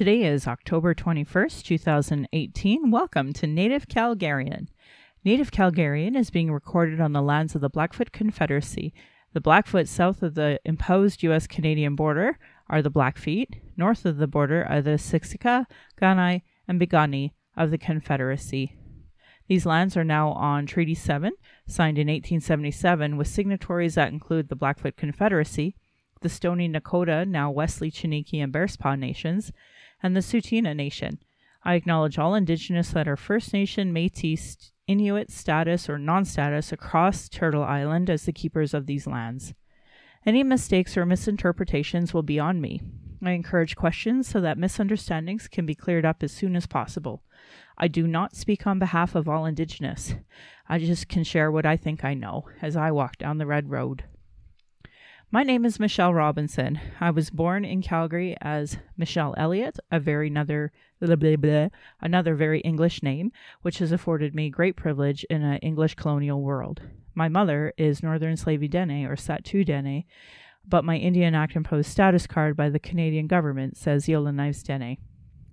Today is October 21st, 2018. Welcome to Native Calgarian. Native Calgarian is being recorded on the lands of the Blackfoot Confederacy. The Blackfoot south of the imposed U.S. Canadian border are the Blackfeet, north of the border are the Siksika, Kainai, and Piikani of the Confederacy. These lands are now on Treaty 7, signed in 1877, with signatories that include the Blackfoot Confederacy, the Stoney Nakoda, now Wesley Chiniki and Bearspaw nations, and the Tsuut'ina Nation. I acknowledge all Indigenous that are First Nation, Métis, Inuit status or non status across Turtle Island as the keepers of these lands. Any mistakes or misinterpretations will be on me. I encourage questions so that misunderstandings can be cleared up as soon as possible. I do not speak on behalf of all Indigenous. I just can share what I think I know as I walk down the red road. My name is Michelle Robinson. I was born in Calgary as Michelle Elliott, a very another blah, blah, blah, another very English name, which has afforded me great privilege in an English colonial world. My mother is Northern Slavey Dene or Sahtu Dene, but my Indian Act imposed status card by the Canadian government says Yellowknives Dene.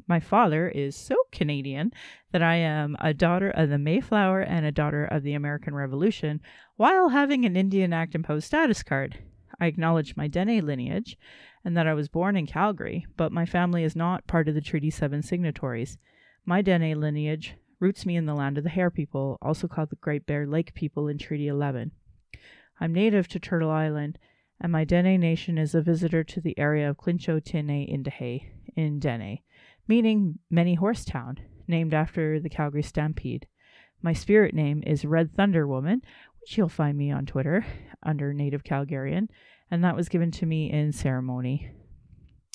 My father is so Canadian that I am a daughter of the Mayflower and a daughter of the American Revolution while having an Indian Act imposed status card. I acknowledge my Dene lineage and that I was born in Calgary, but my family is not part of the Treaty 7 signatories. My Dene lineage roots me in the land of the Hare people, also called the Great Bear Lake people in Treaty 11. I'm native to Turtle Island, and my Dene nation is a visitor to the area of Clincho Tene Indahe in Dene, meaning Many Horse Town, named after the Calgary Stampede. My spirit name is Red Thunder Woman, you'll find me on Twitter under Native Calgarian, and that was given to me in ceremony.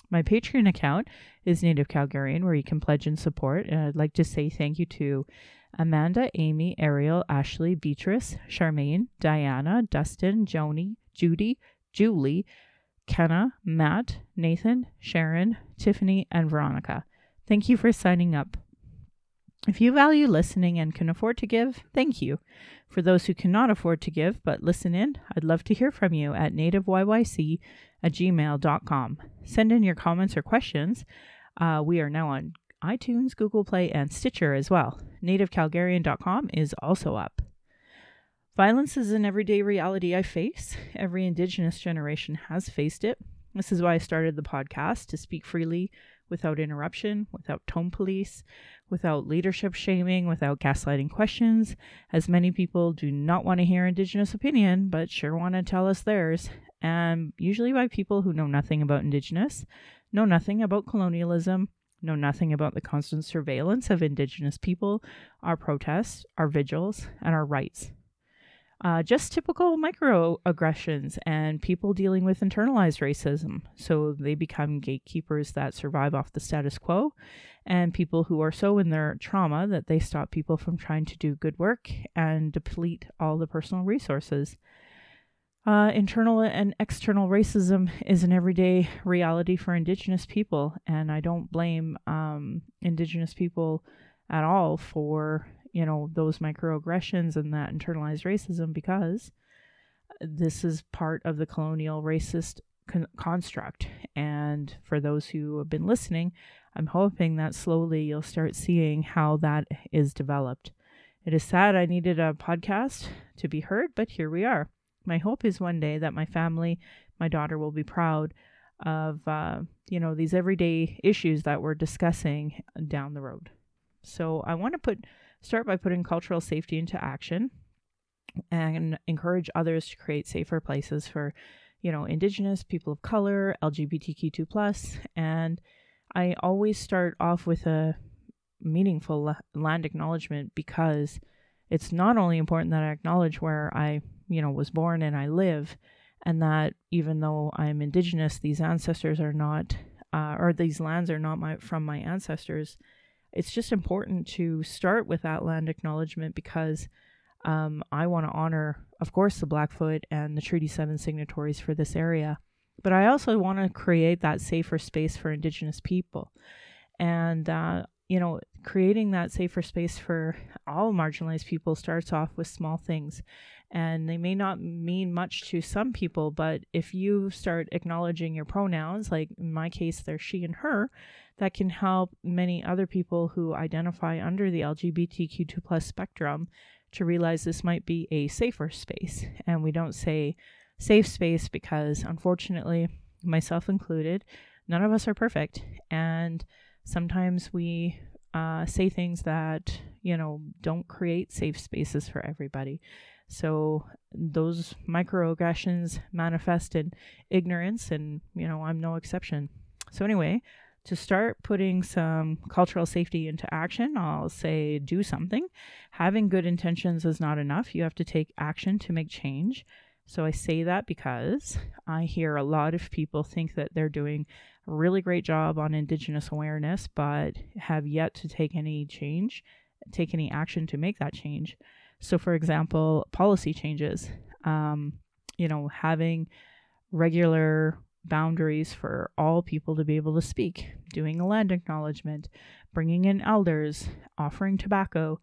My Patreon account is Native Calgarian, where you can pledge and support. And I'd like to say thank you to Amanda, Amy, Ariel, Ashley, Beatrice, Charmaine, Diana, Dustin, Joni, Judy, Julie, Kenna, Matt, Nathan, Sharon, Tiffany, and Veronica. Thank you for signing up. If you value listening and can afford to give, thank you. For those who cannot afford to give but listen in, I'd love to hear from you at nativeyyc at gmail.com. Send in your comments or questions. Uh, we are now on iTunes, Google Play, and Stitcher as well. NativeCalgarian.com is also up. Violence is an everyday reality I face. Every Indigenous generation has faced it. This is why I started the podcast to speak freely without interruption, without tone police, without leadership shaming, without gaslighting questions, as many people do not want to hear Indigenous opinion, but sure want to tell us theirs, and usually by people who know nothing about Indigenous, know nothing about colonialism, know nothing about the constant surveillance of Indigenous people, our protests, our vigils, and our rights. Uh, just typical microaggressions and people dealing with internalized racism. So they become gatekeepers that survive off the status quo, and people who are so in their trauma that they stop people from trying to do good work and deplete all the personal resources. Uh, internal and external racism is an everyday reality for Indigenous people, and I don't blame um, Indigenous people at all for you know, those microaggressions and that internalized racism because this is part of the colonial racist con- construct. And for those who have been listening, I'm hoping that slowly you'll start seeing how that is developed. It is sad I needed a podcast to be heard, but here we are. My hope is one day that my family, my daughter, will be proud of uh, you know these everyday issues that we're discussing down the road. So I want to put Start by putting cultural safety into action and encourage others to create safer places for, you know, indigenous, people of color, LGBTQ2 plus, and I always start off with a meaningful land acknowledgement because it's not only important that I acknowledge where I, you know, was born and I live, and that even though I'm indigenous, these ancestors are not, uh, or these lands are not my from my ancestors it's just important to start with that land acknowledgement because um, I want to honor, of course, the Blackfoot and the Treaty 7 signatories for this area. But I also want to create that safer space for Indigenous people. And, uh, you know, creating that safer space for all marginalized people starts off with small things. And they may not mean much to some people, but if you start acknowledging your pronouns, like in my case, they're she and her, that can help many other people who identify under the LGBTQ2 plus spectrum to realize this might be a safer space. And we don't say safe space because, unfortunately, myself included, none of us are perfect. And sometimes we uh, say things that, you know, don't create safe spaces for everybody. So those microaggressions manifest in ignorance, and, you know, I'm no exception. So, anyway, to start putting some cultural safety into action, I'll say do something. Having good intentions is not enough. You have to take action to make change. So I say that because I hear a lot of people think that they're doing a really great job on Indigenous awareness, but have yet to take any change, take any action to make that change. So, for example, policy changes, um, you know, having regular boundaries for all people to be able to speak, doing a land acknowledgement, bringing in elders, offering tobacco.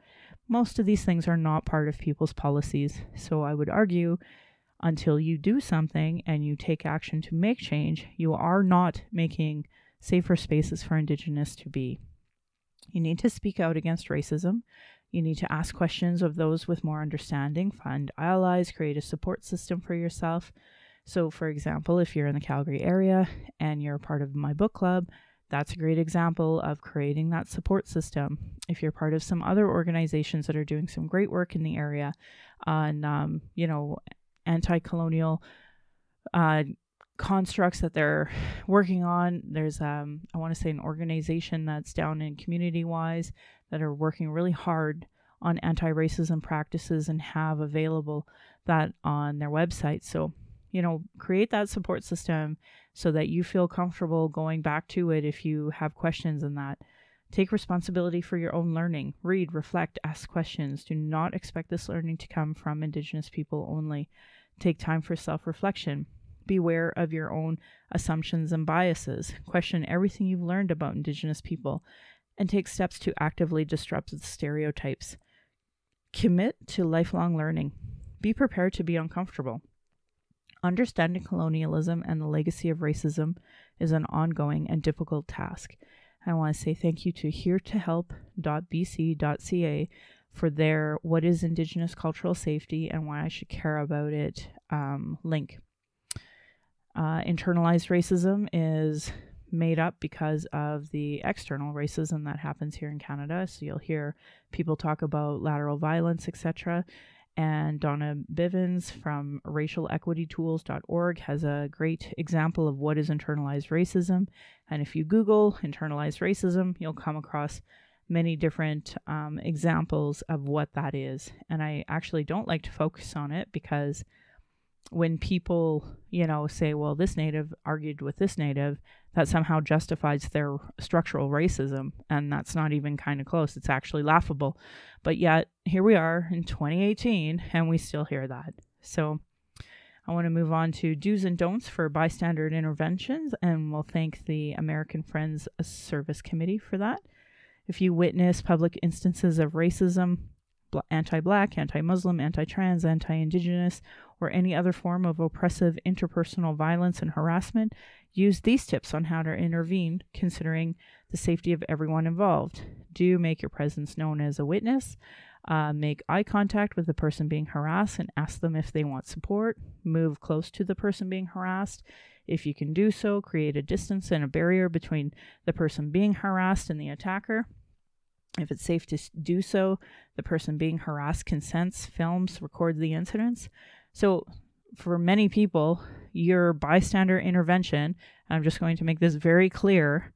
Most of these things are not part of people's policies. So I would argue until you do something and you take action to make change, you are not making safer spaces for Indigenous to be. You need to speak out against racism. You need to ask questions of those with more understanding, find allies, create a support system for yourself so, for example, if you're in the Calgary area and you're part of my book club, that's a great example of creating that support system. If you're part of some other organizations that are doing some great work in the area on, um, you know, anti colonial uh, constructs that they're working on, there's, um, I want to say, an organization that's down in community wise that are working really hard on anti racism practices and have available that on their website. So, you know, create that support system so that you feel comfortable going back to it if you have questions in that. Take responsibility for your own learning. Read, reflect, ask questions. Do not expect this learning to come from Indigenous people only. Take time for self reflection. Beware of your own assumptions and biases. Question everything you've learned about Indigenous people and take steps to actively disrupt the stereotypes. Commit to lifelong learning. Be prepared to be uncomfortable. Understanding colonialism and the legacy of racism is an ongoing and difficult task. I want to say thank you to heretohelp.bc.ca for their What is Indigenous Cultural Safety and Why I Should Care About It um, link. Uh, internalized racism is made up because of the external racism that happens here in Canada. So you'll hear people talk about lateral violence, etc. And Donna Bivens from racialequitytools.org has a great example of what is internalized racism. And if you Google internalized racism, you'll come across many different um, examples of what that is. And I actually don't like to focus on it because when people, you know, say, well, this native argued with this native, that somehow justifies their structural racism. And that's not even kind of close. It's actually laughable. But yet, here we are in 2018, and we still hear that. So I want to move on to do's and don'ts for bystander interventions, and we'll thank the American Friends Service Committee for that. If you witness public instances of racism, anti black, anti Muslim, anti trans, anti indigenous, or any other form of oppressive interpersonal violence and harassment, use these tips on how to intervene, considering the safety of everyone involved. Do make your presence known as a witness. Uh, make eye contact with the person being harassed and ask them if they want support. Move close to the person being harassed. If you can do so, create a distance and a barrier between the person being harassed and the attacker. If it's safe to do so, the person being harassed consents, films, records the incidents. So, for many people, your bystander intervention, I'm just going to make this very clear,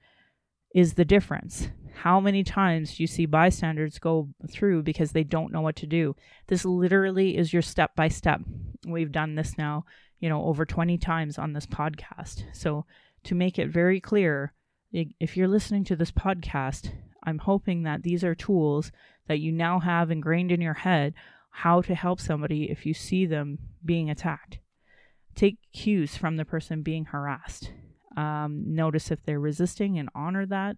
is the difference. How many times do you see bystanders go through because they don't know what to do? This literally is your step by step. We've done this now, you know, over 20 times on this podcast. So, to make it very clear, if you're listening to this podcast, I'm hoping that these are tools that you now have ingrained in your head how to help somebody if you see them being attacked. Take cues from the person being harassed. Um, notice if they're resisting and honor that.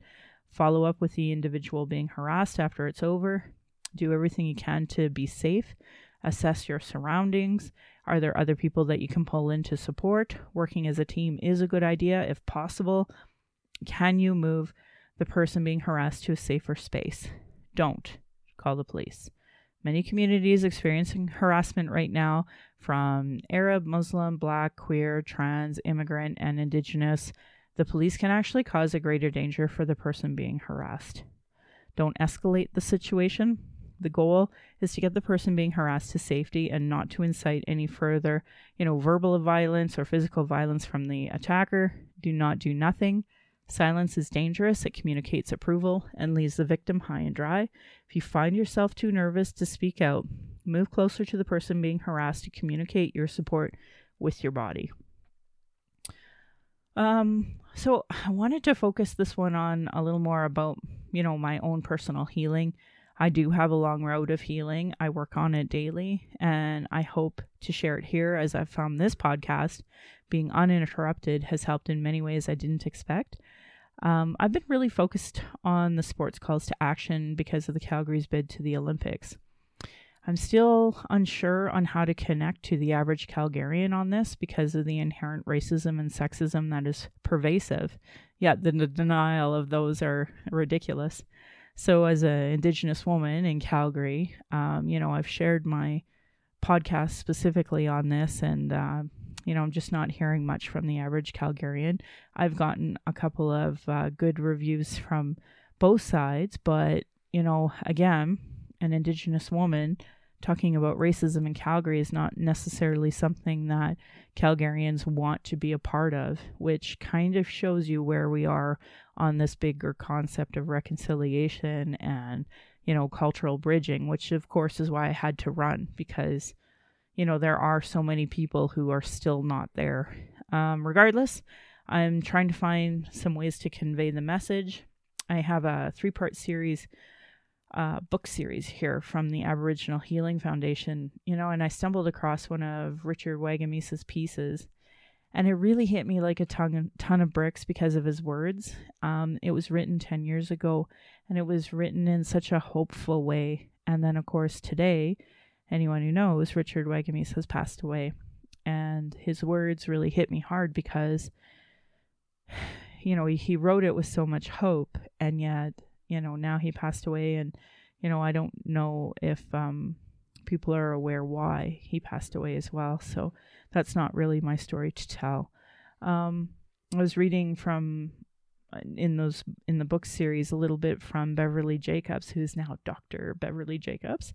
Follow up with the individual being harassed after it's over. Do everything you can to be safe. Assess your surroundings. Are there other people that you can pull in to support? Working as a team is a good idea if possible. Can you move the person being harassed to a safer space? Don't call the police. Many communities experiencing harassment right now from Arab, Muslim, Black, queer, trans, immigrant, and Indigenous. The police can actually cause a greater danger for the person being harassed. Don't escalate the situation. The goal is to get the person being harassed to safety and not to incite any further, you know, verbal violence or physical violence from the attacker. Do not do nothing. Silence is dangerous. It communicates approval and leaves the victim high and dry. If you find yourself too nervous to speak out, move closer to the person being harassed to communicate your support with your body. Um, so I wanted to focus this one on a little more about, you know, my own personal healing. I do have a long road of healing. I work on it daily, and I hope to share it here as I've found this podcast being uninterrupted has helped in many ways I didn't expect. Um, I've been really focused on the sports calls to action because of the Calgary's bid to the Olympics. I'm still unsure on how to connect to the average Calgarian on this because of the inherent racism and sexism that is pervasive. Yet the denial of those are ridiculous. So, as an Indigenous woman in Calgary, um, you know, I've shared my podcast specifically on this, and uh, you know, I'm just not hearing much from the average Calgarian. I've gotten a couple of uh, good reviews from both sides, but you know, again, an Indigenous woman talking about racism in Calgary is not necessarily something that Calgarians want to be a part of, which kind of shows you where we are on this bigger concept of reconciliation and, you know, cultural bridging, which of course is why I had to run because, you know, there are so many people who are still not there. Um, regardless, I'm trying to find some ways to convey the message. I have a three part series uh, book series here from the Aboriginal Healing Foundation, you know, and I stumbled across one of Richard Wagamese's pieces, and it really hit me like a ton, ton of bricks because of his words. Um, it was written 10 years ago, and it was written in such a hopeful way. And then, of course, today, anyone who knows, Richard Wagamese has passed away. And his words really hit me hard because, you know, he, he wrote it with so much hope, and yet you know, now he passed away and, you know, I don't know if um, people are aware why he passed away as well. So that's not really my story to tell. Um, I was reading from in those in the book series a little bit from Beverly Jacobs, who's now Dr. Beverly Jacobs,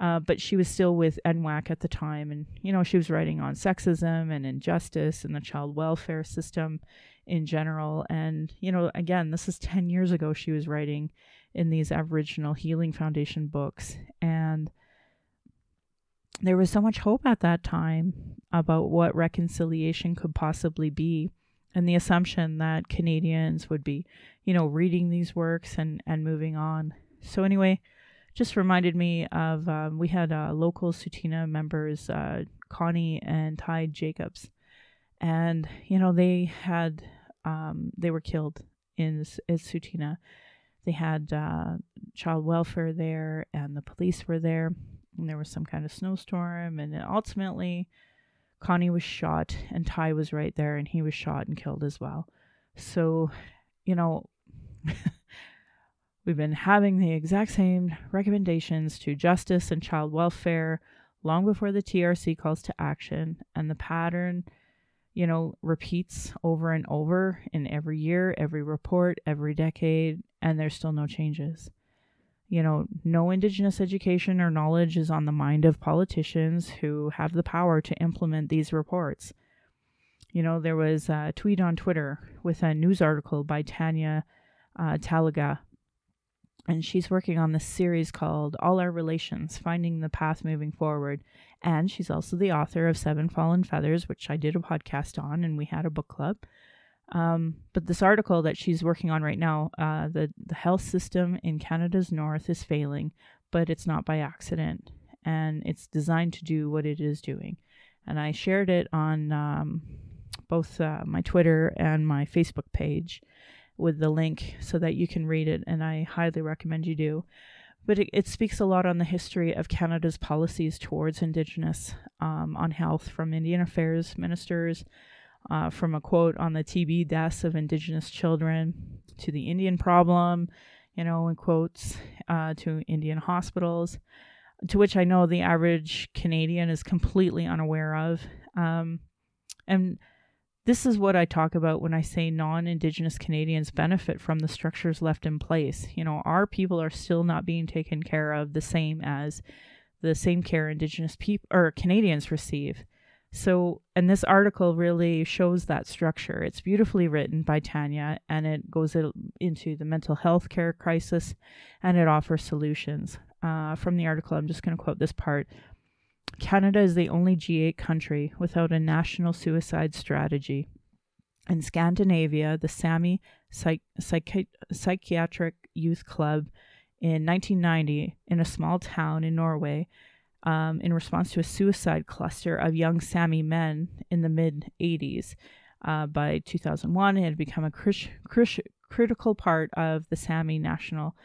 uh, but she was still with NWAC at the time, and you know she was writing on sexism and injustice and the child welfare system in general. And, you know, again, this is 10 years ago she was writing in these Aboriginal Healing Foundation books. And there was so much hope at that time about what reconciliation could possibly be and the assumption that Canadians would be, you know, reading these works and, and moving on. So, anyway, just reminded me of um, we had uh, local Tsuut'ina members, uh, Connie and Ty Jacobs, and you know they had um, they were killed in in Tsuut'ina. They had uh, child welfare there, and the police were there. And there was some kind of snowstorm, and ultimately, Connie was shot, and Ty was right there, and he was shot and killed as well. So, you know. We've been having the exact same recommendations to justice and child welfare long before the TRC calls to action, and the pattern you know, repeats over and over in every year, every report, every decade, and there's still no changes. You know, no Indigenous education or knowledge is on the mind of politicians who have the power to implement these reports. You know, there was a tweet on Twitter with a news article by Tanya uh, Talaga and she's working on this series called All Our Relations Finding the Path Moving Forward. And she's also the author of Seven Fallen Feathers, which I did a podcast on, and we had a book club. Um, but this article that she's working on right now, uh, the, the health system in Canada's north is failing, but it's not by accident. And it's designed to do what it is doing. And I shared it on um, both uh, my Twitter and my Facebook page. with the link so that you can read it, and I highly recommend you do. But it, it speaks a lot on the history of Canada's policies towards Indigenous um, on health from Indian Affairs ministers, uh, from a quote on the TB deaths of Indigenous children to the Indian problem, you know, in quotes, uh, to Indian hospitals, to which I know the average Canadian is completely unaware of. Um, and this is what I talk about when I say non Indigenous Canadians benefit from the structures left in place. You know, our people are still not being taken care of the same as the same care Indigenous people or Canadians receive. So, and this article really shows that structure. It's beautifully written by Tanya and it goes into the mental health care crisis and it offers solutions. Uh, from the article, I'm just going to quote this part Canada is the only G8 country without a national suicide strategy. In Scandinavia, the Sami Psych- Psychi- Psychiatric Youth Club in 1990, in a small town in Norway, um, in response to a suicide cluster of young Sami men in the mid 80s. Uh, by 2001, it had become a critical part of the Sami National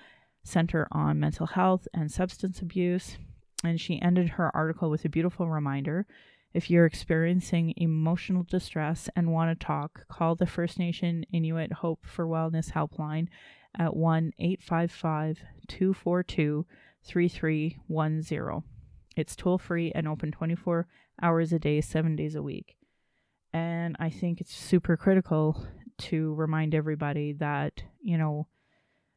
Center on Mental Health and Substance Abuse. And she ended her article with a beautiful reminder if you're experiencing emotional distress and want to talk, call the First Nation Inuit Hope for Wellness helpline at 1 855 242 3310. It's toll free and open 24 hours a day, seven days a week. And I think it's super critical to remind everybody that, you know,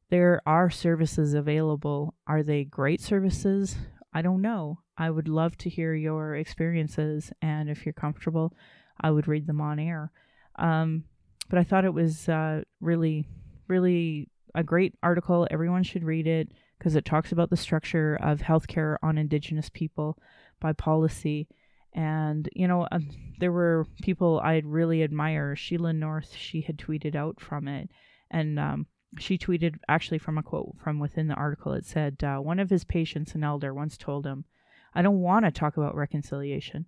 there are services available. Are they great services? I don't know. I would love to hear your experiences, and if you're comfortable, I would read them on air. Um, but I thought it was uh, really, really a great article. Everyone should read it because it talks about the structure of healthcare on Indigenous people by policy. And, you know, uh, there were people I'd really admire. Sheila North, she had tweeted out from it. And um, she tweeted actually from a quote from within the article. It said, uh, One of his patients, an elder, once told him, I don't want to talk about reconciliation.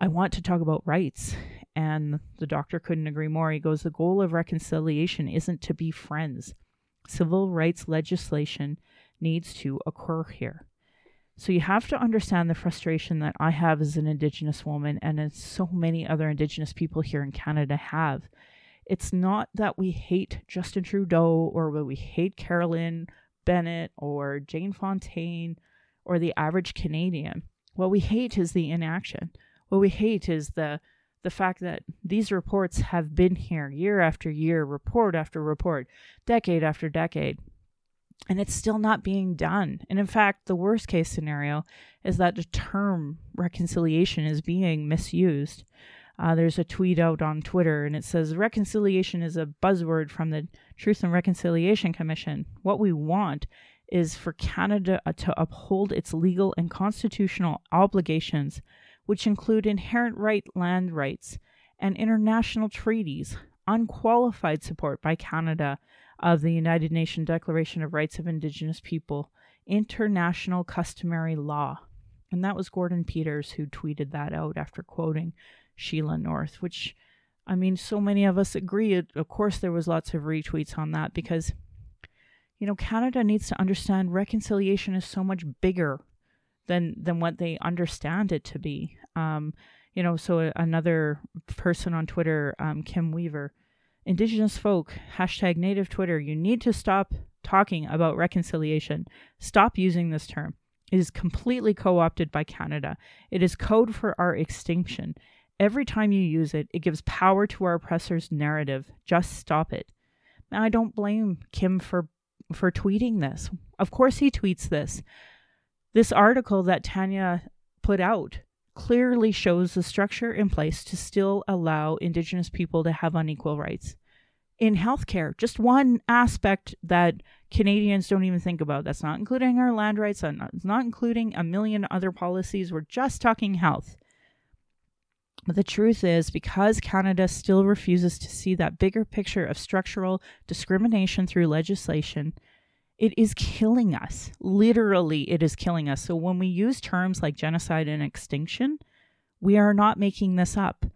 I want to talk about rights. And the doctor couldn't agree more. He goes, The goal of reconciliation isn't to be friends. Civil rights legislation needs to occur here. So you have to understand the frustration that I have as an Indigenous woman and as so many other Indigenous people here in Canada have it's not that we hate Justin Trudeau or that we hate Carolyn Bennett or Jane Fontaine or the average Canadian. What we hate is the inaction. What we hate is the the fact that these reports have been here year after year, report after report, decade after decade, and it's still not being done. And in fact, the worst case scenario is that the term reconciliation is being misused. Uh, there's a tweet out on Twitter and it says reconciliation is a buzzword from the Truth and Reconciliation Commission. What we want is for Canada uh, to uphold its legal and constitutional obligations, which include inherent right land rights and international treaties, unqualified support by Canada of the United Nations Declaration of Rights of Indigenous People, international customary law. And that was Gordon Peters who tweeted that out after quoting Sheila North, which I mean, so many of us agree. Of course, there was lots of retweets on that because, you know, Canada needs to understand reconciliation is so much bigger than than what they understand it to be. Um, you know, so another person on Twitter, um, Kim Weaver, Indigenous folk hashtag Native Twitter. You need to stop talking about reconciliation. Stop using this term. It is completely co opted by Canada. It is code for our extinction. Every time you use it, it gives power to our oppressor's narrative. Just stop it. Now, I don't blame Kim for for tweeting this. Of course he tweets this. This article that Tanya put out clearly shows the structure in place to still allow indigenous people to have unequal rights in healthcare. Just one aspect that Canadians don't even think about. That's not including our land rights, it's not including a million other policies. We're just talking health. But the truth is, because Canada still refuses to see that bigger picture of structural discrimination through legislation, it is killing us. Literally, it is killing us. So when we use terms like genocide and extinction, we are not making this up.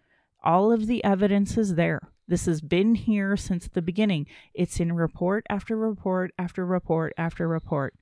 All of the evidence is there. This has been here since the beginning. It's in report after report after report after report.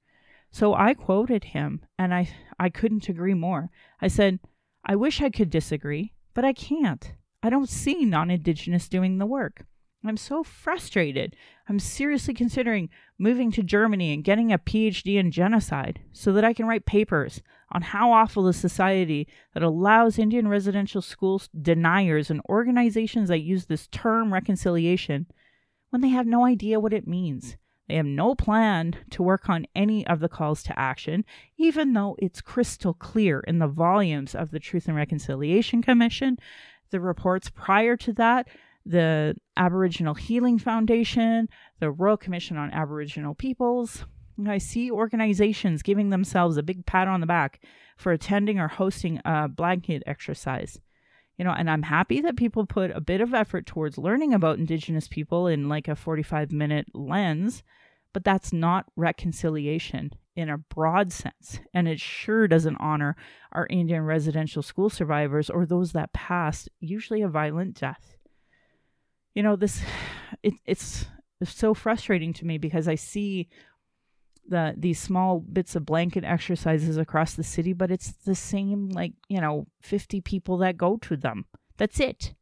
So I quoted him and I I couldn't agree more. I said, "I wish I could disagree, but I can't. I don't see non-indigenous doing the work. I'm so frustrated. I'm seriously considering moving to Germany and getting a PhD in genocide so that I can write papers on how awful the society that allows Indian residential school deniers and organizations that use this term reconciliation when they have no idea what it means. They have no plan to work on any of the calls to action, even though it's crystal clear in the volumes of the Truth and Reconciliation Commission, the reports prior to that, the Aboriginal Healing Foundation, the Royal Commission on Aboriginal Peoples. I see organizations giving themselves a big pat on the back for attending or hosting a blanket exercise. You know, and I'm happy that people put a bit of effort towards learning about Indigenous people in like a 45 minute lens, but that's not reconciliation in a broad sense. And it sure doesn't honor our Indian residential school survivors or those that passed, usually a violent death you know this it, it's so frustrating to me because i see the these small bits of blanket exercises across the city but it's the same like you know 50 people that go to them. That's it.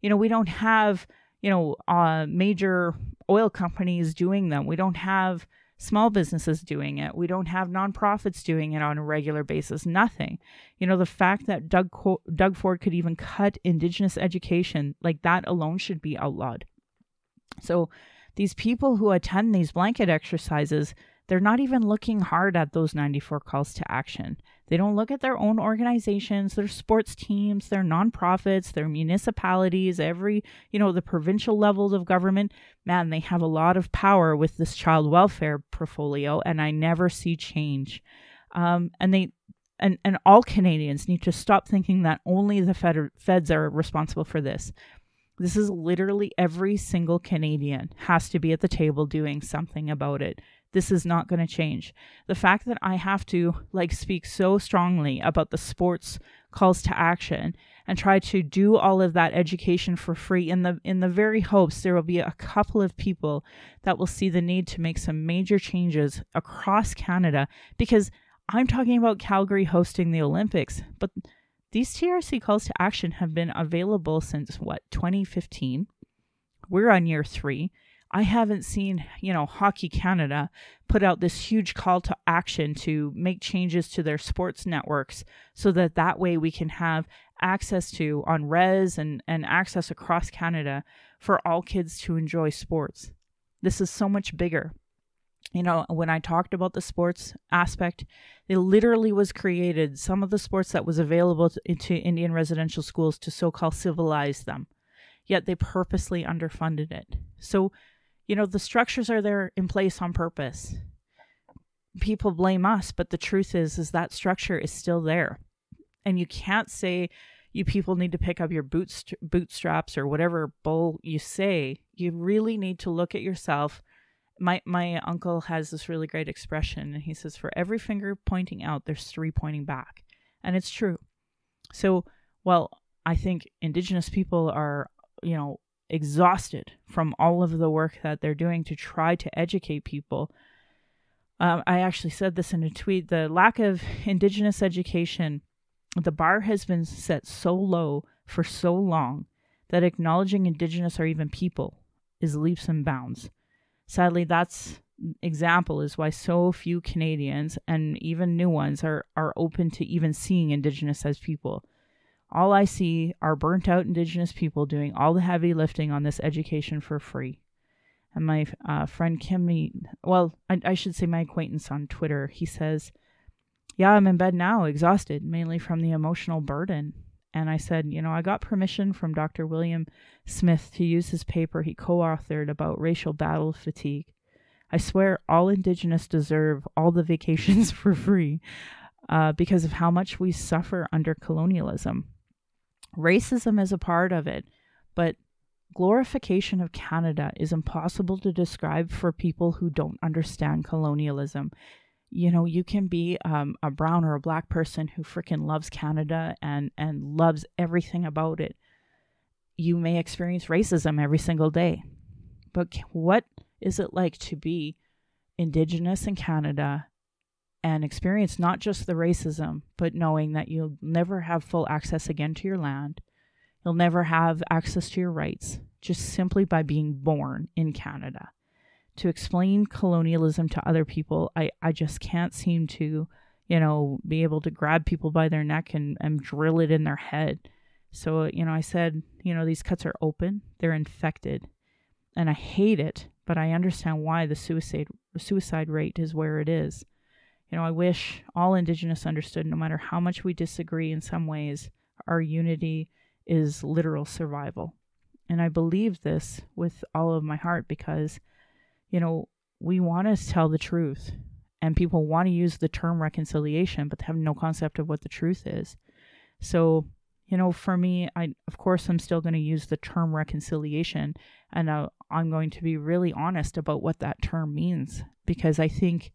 You know we don't have you know uh, major oil companies doing them. We don't have small businesses doing it. We don't have nonprofits doing it on a regular basis. Nothing. You know, the fact that Doug Co- Doug Ford could even cut indigenous education, like that alone should be outlawed. So these people who attend these blanket exercises, they're not even looking hard at those 94 calls to action. They don't look at their own organizations, their sports teams, their nonprofits, their municipalities, every, you know, the provincial levels of government. Man, they have a lot of power with this child welfare portfolio, and I never see change. Um, and they, and, and all Canadians need to stop thinking that only the fed, feds are responsible for this. This is literally every single Canadian has to be at the table doing something about it. This is not going to change. The fact that I have to like speak so strongly about the sports calls to action and try to do all of that education for free in the in the very hopes there will be a couple of people that will see the need to make some major changes across Canada because I'm talking about Calgary hosting the Olympics, but these TRC calls to action have been available since what 2015. We're on year 3 I haven't seen, you know, Hockey Canada put out this huge call to action to make changes to their sports networks so that that way we can have access to on res and, and access across Canada for all kids to enjoy sports. This is so much bigger. You know, when I talked about the sports aspect, it literally was created some of the sports that was available to, Indian residential schools to so called civilize them. Yet they purposely underfunded it. So you know the structures are there in place on purpose. People blame us but the truth is is that structure is still there. And you can't say you people need to pick up your boots bootstraps or whatever bull you say. You really need to look at yourself. My my uncle has this really great expression and he says for every finger pointing out there's three pointing back. And it's true. So well i think indigenous people are you know exhausted from all of the work that they're doing to try to educate people. Um, I actually said this in a tweet the lack of Indigenous education, the bar has been set so low for so long that acknowledging Indigenous or even people is leaps and bounds. Sadly, that's example is why so few Canadians and even new ones are, are open to even seeing Indigenous as people. All I see are burnt out Indigenous people doing all the heavy lifting on this education for free. And my uh, friend Kimmy, well, I, I should say my acquaintance on Twitter, he says, Yeah, I'm in bed now, exhausted, mainly from the emotional burden. And I said, You know, I got permission from Dr. William Smith to use his paper he co authored about racial battle fatigue. I swear all Indigenous deserve all the vacations for free uh, because of how much we suffer under colonialism. Racism is a part of it, but glorification of Canada is impossible to describe for people who don't understand colonialism. You know, you can be um, a brown or a black person who freaking loves Canada and and loves everything about it. you may experience racism every single day. But what is it like to be Indigenous in Canada and experience not just the racism, but knowing that you'll never have full access again to your land? You'll never have access to your rights just simply by being born in Canada. To explain colonialism to other people, I, I just can't seem to, you know, be able to grab people by their neck and, and drill it in their head. So, you know, I said, you know, these cuts are open, they're infected, and I hate it, but I understand why the suicide suicide rate is where it is. You know, I wish all Indigenous understood no matter how much we disagree in some ways, our unity is literal survival. And I believe this with all of my heart because, you know, we want to tell the truth and people want to use the term reconciliation, but they have no concept of what the truth is. So, you know, for me, I, of course, I'm still going to use the term reconciliation and uh, I'm going to be really honest about what that term means because I think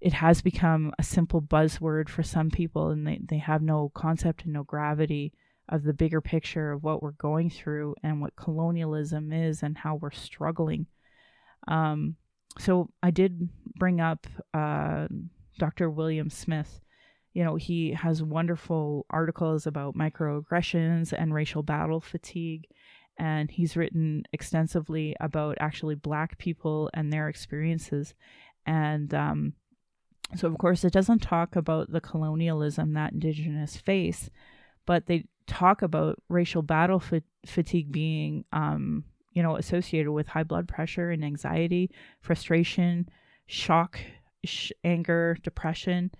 it has become a simple buzzword for some people and they, they have no concept and no gravity of the bigger picture of what we're going through and what colonialism is and how we're struggling. Um, so I did bring up uh, Dr. William Smith. You know, he has wonderful articles about microaggressions and racial battle fatigue. And he's written extensively about actually Black people and their experiences. And um, so, of course, it doesn't talk about the colonialism that Indigenous face, but they talk about racial battle fa- fatigue being, um, you know, associated with high blood pressure and anxiety, frustration, shock, sh- anger, depression,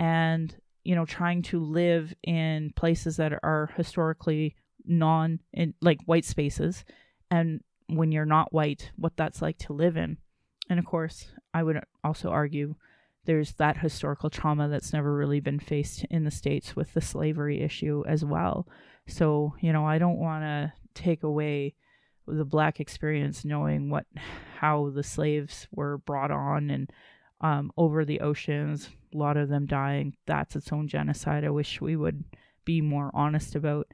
and you know, trying to live in places that are historically non in like white spaces, and when you're not white, what that's like to live in. And of course, I would also argue there's that historical trauma that's never really been faced in the states with the slavery issue as well. So, you know, I don't want to take away the black experience knowing what how the slaves were brought on and um, over the oceans, a lot of them dying. That's its own genocide. I wish we would be more honest about.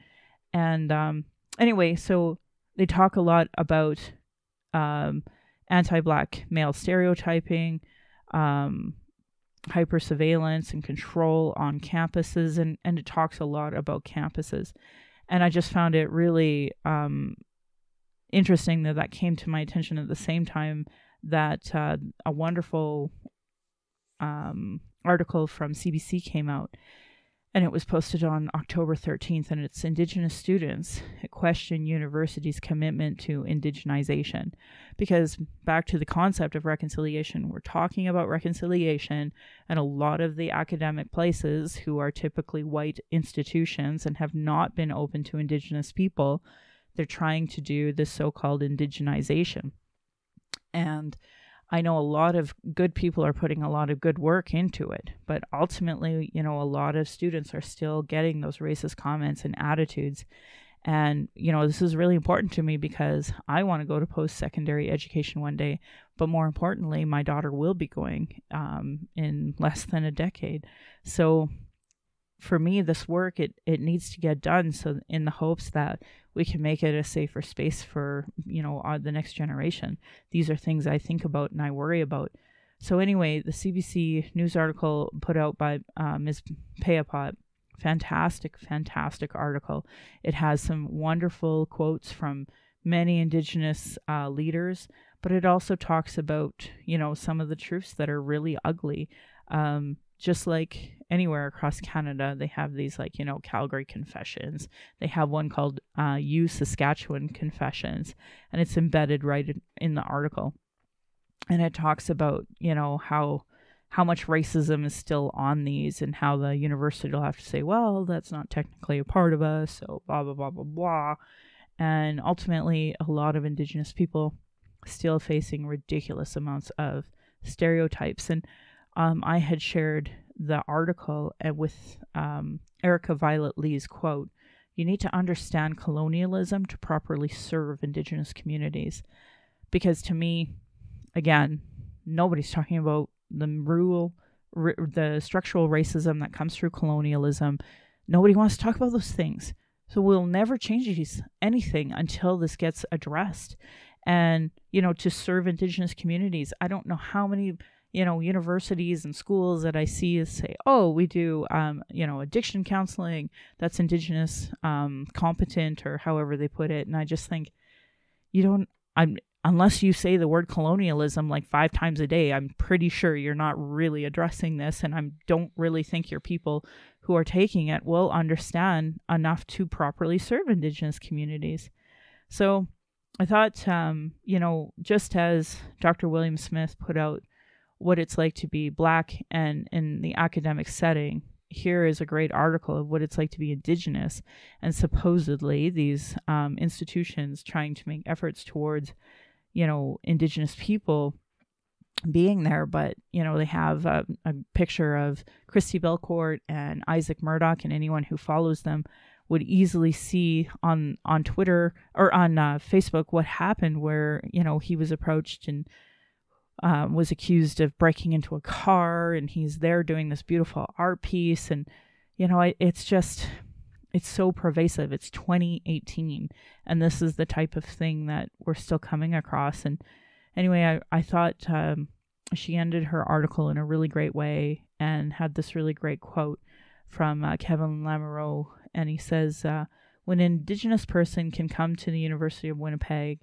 And um, anyway, so they talk a lot about um, anti-black male stereotyping, um, hyper surveillance and control on campuses and, and it talks a lot about campuses. And i just found it really um, interesting that that came to my attention at the same time that uh, a wonderful um, article from cbc came out and it was posted on October 13th, and it's Indigenous students question university's commitment to indigenization. Because back to the concept of reconciliation, we're talking about reconciliation, and a lot of the academic places who are typically white institutions and have not been open to Indigenous people, they're trying to do this so called indigenization. And I know a lot of good people are putting a lot of good work into it, but ultimately, you know, a lot of students are still getting those racist comments and attitudes. And, you know, this is really important to me because I want to go to post secondary education one day. But more importantly, my daughter will be going um, in less than a decade. So for me, this work, it, it needs to get done. So, in the hopes that we can make it a safer space for you know uh, the next generation. These are things i think about and i worry about. So anyway the cbc news article put out by uh, ms. Payapot fantastic fantastic article. It has some wonderful quotes from many indigenous uh, leaders but it also talks about you know some of the truths that are really ugly. Um, just like anywhere across Canada, they have these like, you know, Calgary Confessions. They have one called uh, U Saskatchewan Confessions, and it's embedded right in, in the article. And it talks about, you know, how how much racism is still on these and how the university will have to say, well, that's not technically a part of us, so blah, blah, blah, blah, blah. And ultimately, a lot of Indigenous people still facing ridiculous amounts of stereotypes. And um, I had shared the article uh, with um, Erica Violet Lee's quote You need to understand colonialism to properly serve Indigenous communities. Because to me, again, nobody's talking about the rule, r- the structural racism that comes through colonialism. Nobody wants to talk about those things. So we'll never change anything until this gets addressed. And, you know, to serve Indigenous communities, I don't know how many, you know, universities and schools that I see say, oh, we do, um, you know, addiction counseling that's Indigenous um, competent or however they put it. And I just think, you don't, I'm, unless you say the word colonialism like five times a day, I'm pretty sure you're not really addressing this. And I don't really think your people who are taking it will understand enough to properly serve Indigenous communities. So I thought, um, you know, just as Dr. William Smith put out what it's like to be Black and in the academic setting, here is a great article of what it's like to be indigenous and supposedly these um, institutions trying to make efforts towards you know, indigenous people being there, but you know they have a, a, picture of Christi Belcourt and Isaac Murdoch, and anyone who follows them would easily see on on Twitter or on uh, Facebook what happened, where you know he was approached and um, was accused of breaking into a car, and he's there doing this beautiful art piece, and you know it's just it's so pervasive. It's 2018, and this is the type of thing that we're still coming across. And anyway, I, I thought um, she ended her article in a really great way and had this really great quote from uh, Kevin Lamoureux. And he says, uh, When an Indigenous person can come to the University of Winnipeg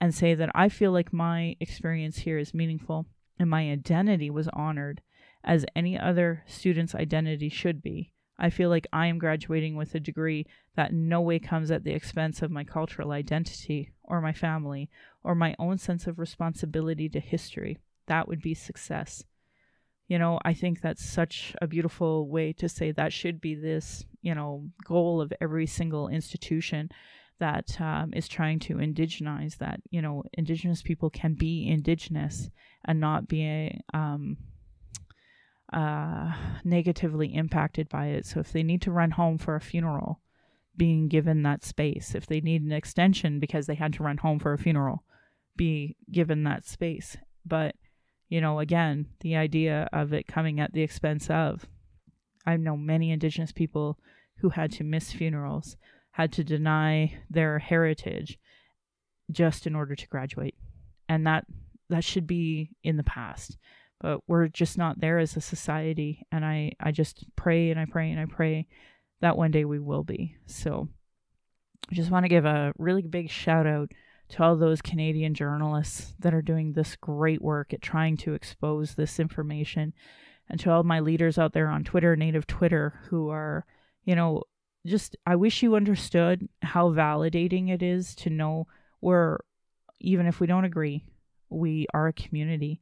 and say that I feel like my experience here is meaningful and my identity was honored as any other student's identity should be I feel like I am graduating with a degree that no way comes at the expense of my cultural identity or my family or my own sense of responsibility to history. That would be success. You know, I think that's such a beautiful way to say that should be this, you know, goal of every single institution that um, is trying to indigenize that, you know, indigenous people can be indigenous and not be um, uh, negatively impacted by it. So if they need to run home for a funeral, being given that space. If they need an extension because they had to run home for a funeral, be given that space. But, you know, again, the idea of it coming at the expense of, I know many Indigenous people who had to miss funerals, had to deny their heritage just in order to graduate. And that that should be in the past but we're just not there as a society and i i just pray and i pray and i pray that one day we will be so i just want to give a really big shout out to all those canadian journalists that are doing this great work at trying to expose this information and to all my leaders out there on twitter native twitter who are you know just i wish you understood how validating it is to know we're even if we don't agree we are a community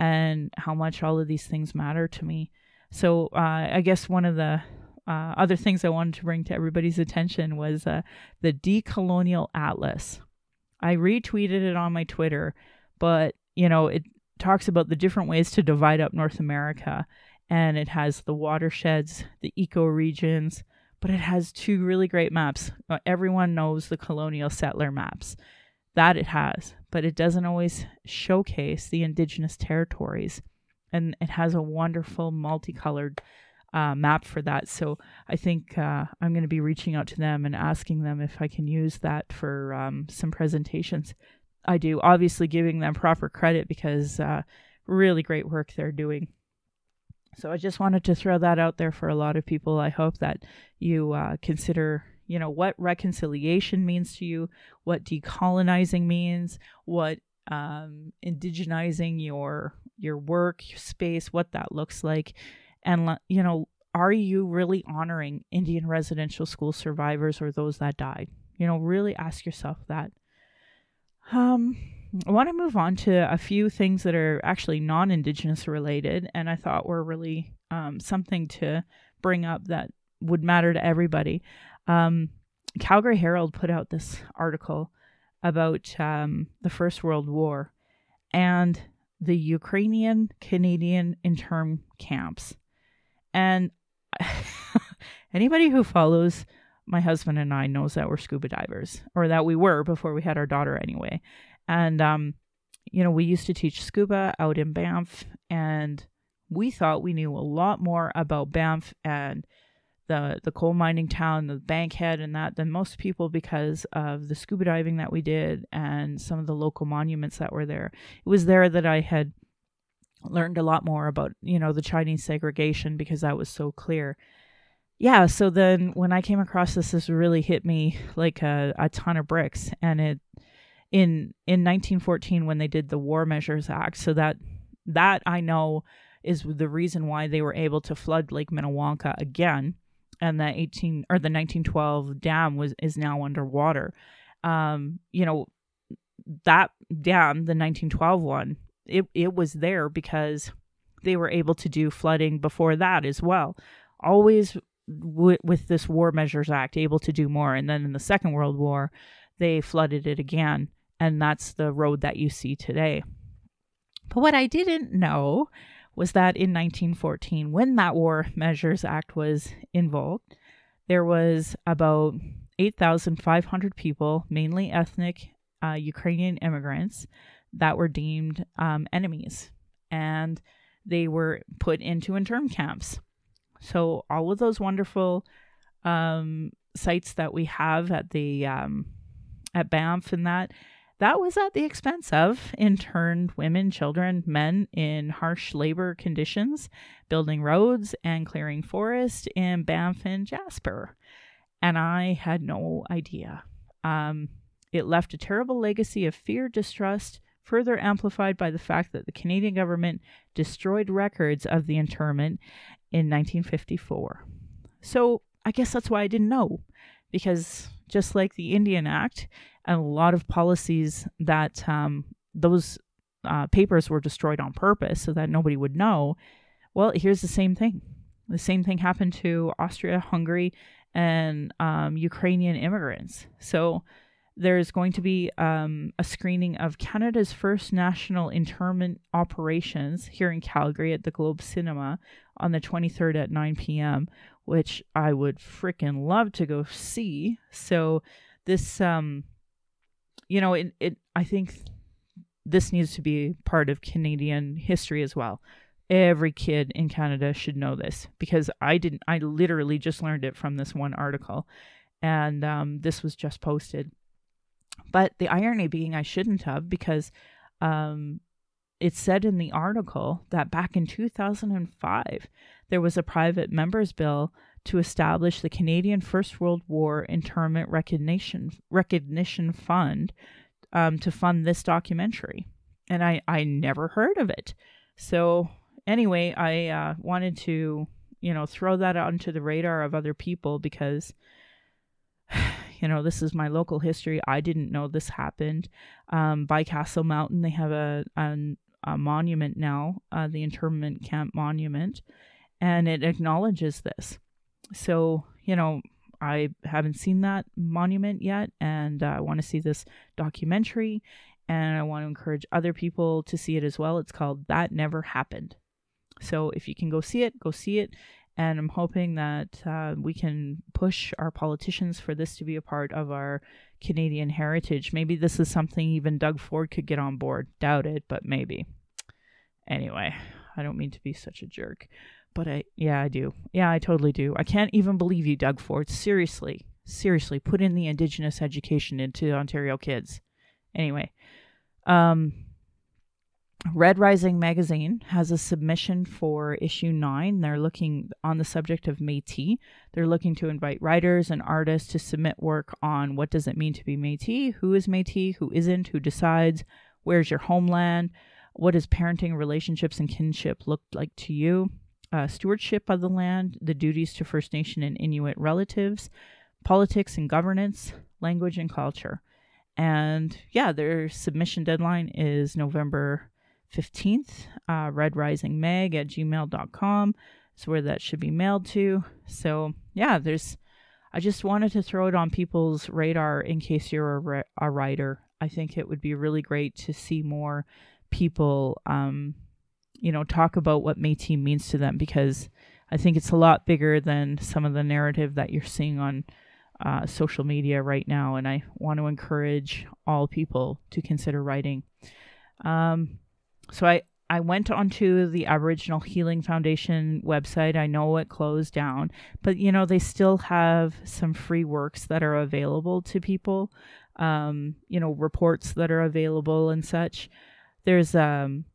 and how much all of these things matter to me. So uh, I guess one of the uh, other things I wanted to bring to everybody's attention was uh, the Decolonial Atlas. I retweeted it on my Twitter, but you know it talks about the different ways to divide up North America, and it has the watersheds, the ecoregions, but it has two really great maps. Uh, everyone knows the colonial settler maps. That it has, but it doesn't always showcase the indigenous territories. And it has a wonderful multicolored uh, map for that. So I think uh, I'm going to be reaching out to them and asking them if I can use that for um, some presentations. I do, obviously giving them proper credit because uh, really great work they're doing. So I just wanted to throw that out there for a lot of people. I hope that you uh, consider you know what reconciliation means to you what decolonizing means what um, indigenizing your your work your space what that looks like. And you know are you really honoring indian residential school survivors or those that died? You know really ask yourself that. Um I want to move on to a few things that are actually non Indigenous related, and I thought were really um, something to bring up that would matter to everybody. Um, Calgary Herald put out this article about um, the First World War and the Ukrainian Canadian intern camps. And anybody who follows my husband and I knows that we're scuba divers, or that we were before we had our daughter anyway. And, um, you know, we used to teach scuba out in Banff, and we thought we knew a lot more about Banff and the the coal mining town, the Bankhead, and that than most people because of the scuba diving that we did and some of the local monuments that were there. It was there that I had learned a lot more about you know the Chinese segregation because that was so clear. Yeah, so then when I came across this, this really hit me like a, a ton of bricks, and it in in 1914 when they did the War Measures Act, so that that I know is the reason why they were able to flood Lake Minnewanka again and the 18 or the 1912 dam was is now underwater. Um, you know, that dam, the 1912 one, it it was there because they were able to do flooding before that as well. Always w- with this War Measures Act, able to do more. And then in the Second World War, they flooded it again, and that's the road that you see today. But what I didn't know was that in 1914, when that War Measures Act was invoked, there was about 8,500 people, mainly ethnic uh, Ukrainian immigrants, that were deemed um, enemies. And they were put into intern camps. So, all of those wonderful um, sites that we have at the um, at Banff and that that was at the expense of interned women, children, men in harsh labor conditions, building roads and clearing forest in Banff and Jasper. And I had no idea. Um, it left a terrible legacy of fear, distrust, further amplified by the fact that the Canadian government destroyed records of the internment in 1954. So I guess that's why I didn't know, because just like the Indian Act, and a lot of policies that um, those uh, papers were destroyed on purpose so that nobody would know. Well, here's the same thing. The same thing happened to Austria, Hungary, and um, Ukrainian immigrants. So there's going to be um, a screening of Canada's first national internment operations here in Calgary at the Globe Cinema on the 23rd at 9 p.m., which I would freaking love to go see. So this um you know, it, it I think this needs to be part of Canadian history as well. Every kid in Canada should know this because I didn't. I literally just learned it from this one article, and um, this was just posted. But the irony being, I shouldn't have because um, it said in the article that back in 2005 there was a private members bill to establish the Canadian First World War Internment Recognition Recognition Fund um, to fund this documentary, and I I never heard of it. So anyway, I uh, wanted to you know throw that onto the radar of other people because you know this is my local history. I didn't know this happened. Um, by Castle Mountain, they have a, a, a monument now, uh, the internment camp monument, and it acknowledges this. So, you know, I haven't seen that monument yet, and I want to see this documentary, and I want to encourage other people to see it as well. It's called That Never Happened. So, if you can go see it, go see it. And I'm hoping that uh, we can push our politicians for this to be a part of our Canadian heritage. Maybe this is something even Doug Ford could get on board. Doubt it, but maybe. Anyway, I don't mean to be such a jerk. But I, yeah, I do. Yeah, I totally do. I can't even believe you, Doug Ford. Seriously, seriously, put in the Indigenous education into Ontario kids. Anyway, um, Red Rising magazine has a submission for issue nine. They're looking on the subject of Métis. They're looking to invite writers and artists to submit work on what does it mean to be Métis, who is Métis, who isn't, who decides, where's your homeland, what does parenting, relationships, and kinship look like to you uh, stewardship of the land, the duties to First Nation and Inuit relatives, politics and governance, language and culture. And yeah, their submission deadline is November 15th. Uh, Red Rising Mag at gmail.com is where that should be mailed to. So yeah, there's, I just wanted to throw it on people's radar in case you're a, a writer. I think it would be really great to see more people um, you know, talk about what Métis means to them because I think it's a lot bigger than some of the narrative that you're seeing on uh, social media right now. And I want to encourage all people to consider writing. Um, so I, I went onto the Aboriginal Healing Foundation website. I know it closed down, but you know, they still have some free works that are available to people. Um, you know, reports that are available and such. There's um,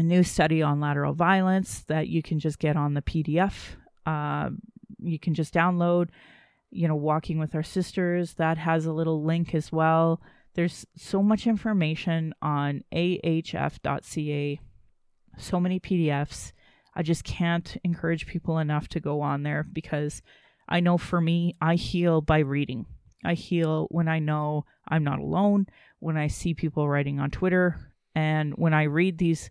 a new study on lateral violence that you can just get on the PDF. Uh, you can just download. You know, Walking with Our Sisters, that has a little link as well. There's so much information on ahf.ca, so many PDFs. I just can't encourage people enough to go on there because I know for me, I heal by reading. I heal when I know I'm not alone, when I see people writing on Twitter, and when I read these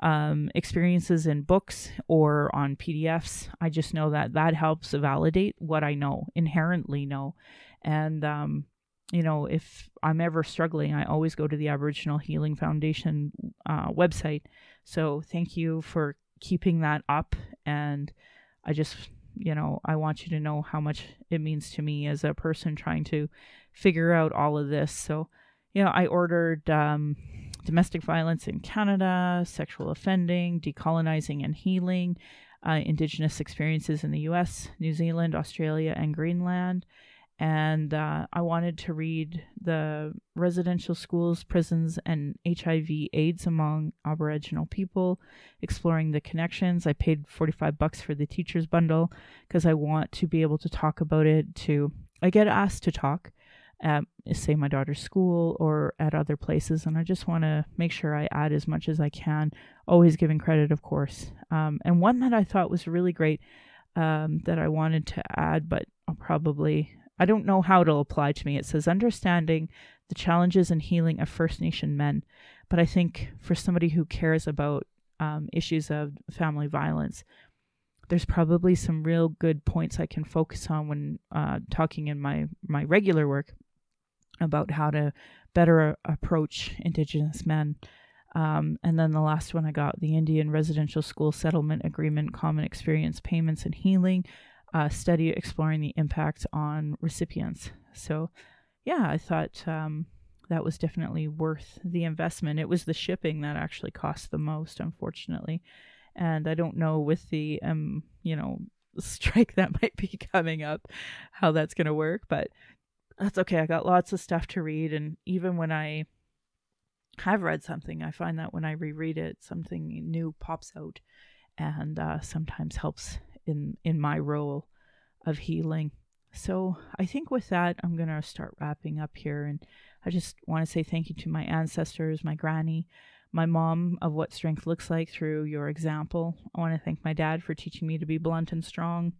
um, experiences in books or on PDFs. I just know that that helps validate what I know, inherently know. And, um, you know, if I'm ever struggling, I always go to the Aboriginal Healing Foundation uh, website. So thank you for keeping that up. And I just, you know, I want you to know how much it means to me as a person trying to figure out all of this. So, you know, I ordered um, domestic violence in Canada, sexual offending, decolonizing and healing, uh, Indigenous experiences in the US, New Zealand, Australia, and Greenland. And uh, I wanted to read the residential schools, prisons, and HIV AIDS among Aboriginal people, exploring the connections. I paid 45 bucks for the teacher's bundle because I want to be able to talk about it. To I get asked to talk, at say my daughter's school or at other places and i just want to make sure i add as much as i can always giving credit of course. Um, and one that i thought was really great um, that i wanted to add but i'll probably i don't know how it'll apply to me. It says understanding the challenges and healing of first nation men. But i think for somebody who cares about um, issues of family violence there's probably some real good points I can focus on when uh, talking in my my regular work about how to better approach Indigenous men. Um, and then the last one I got the Indian Residential School Settlement Agreement Common Experience Payments and Healing uh, study exploring the impact on recipients. So, yeah, I thought um, that was definitely worth the investment. It was the shipping that actually cost the most, unfortunately. And I don't know with the, um, you know, strike that might be coming up, how that's going to work. But that's okay. I got lots of stuff to read, and even when I have read something, I find that when I reread it, something new pops out, and uh, sometimes helps in in my role of healing. So I think with that, I'm gonna start wrapping up here, and I just want to say thank you to my ancestors, my granny, my mom of what strength looks like through your example. I want to thank my dad for teaching me to be blunt and strong,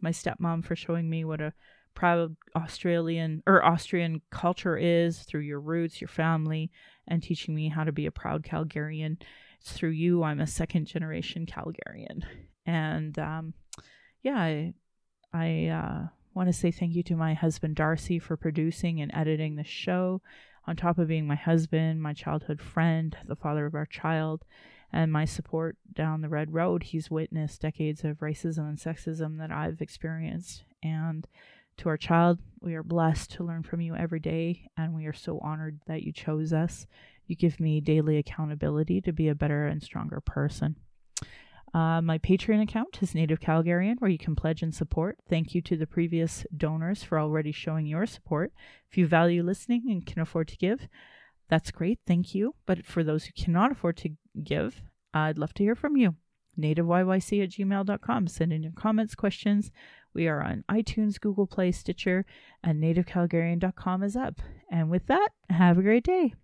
my stepmom for showing me what a proud Australian or Austrian culture is through your roots, your family, and teaching me how to be a proud Calgarian. It's through you. I'm a second generation Calgarian, and um, yeah, I, I uh, want to say thank you to my husband Darcy for producing and editing the show. On top of being my husband, my childhood friend, the father of our child, and my support down the red road, he's witnessed decades of racism and sexism that I've experienced. And to our child, we are blessed to learn from you every day, and we are so honored that you chose us. You give me daily accountability to be a better and stronger person. Uh, my Patreon account is Native Calgarian, where you can pledge and support. Thank you to the previous donors for already showing your support. If you value listening and can afford to give, that's great. Thank you. But for those who cannot afford to give, I'd love to hear from you. NativeYYC at gmail.com. Send in your comments, questions, we are on iTunes, Google Play, Stitcher, and nativecalgarian.com is up. And with that, have a great day.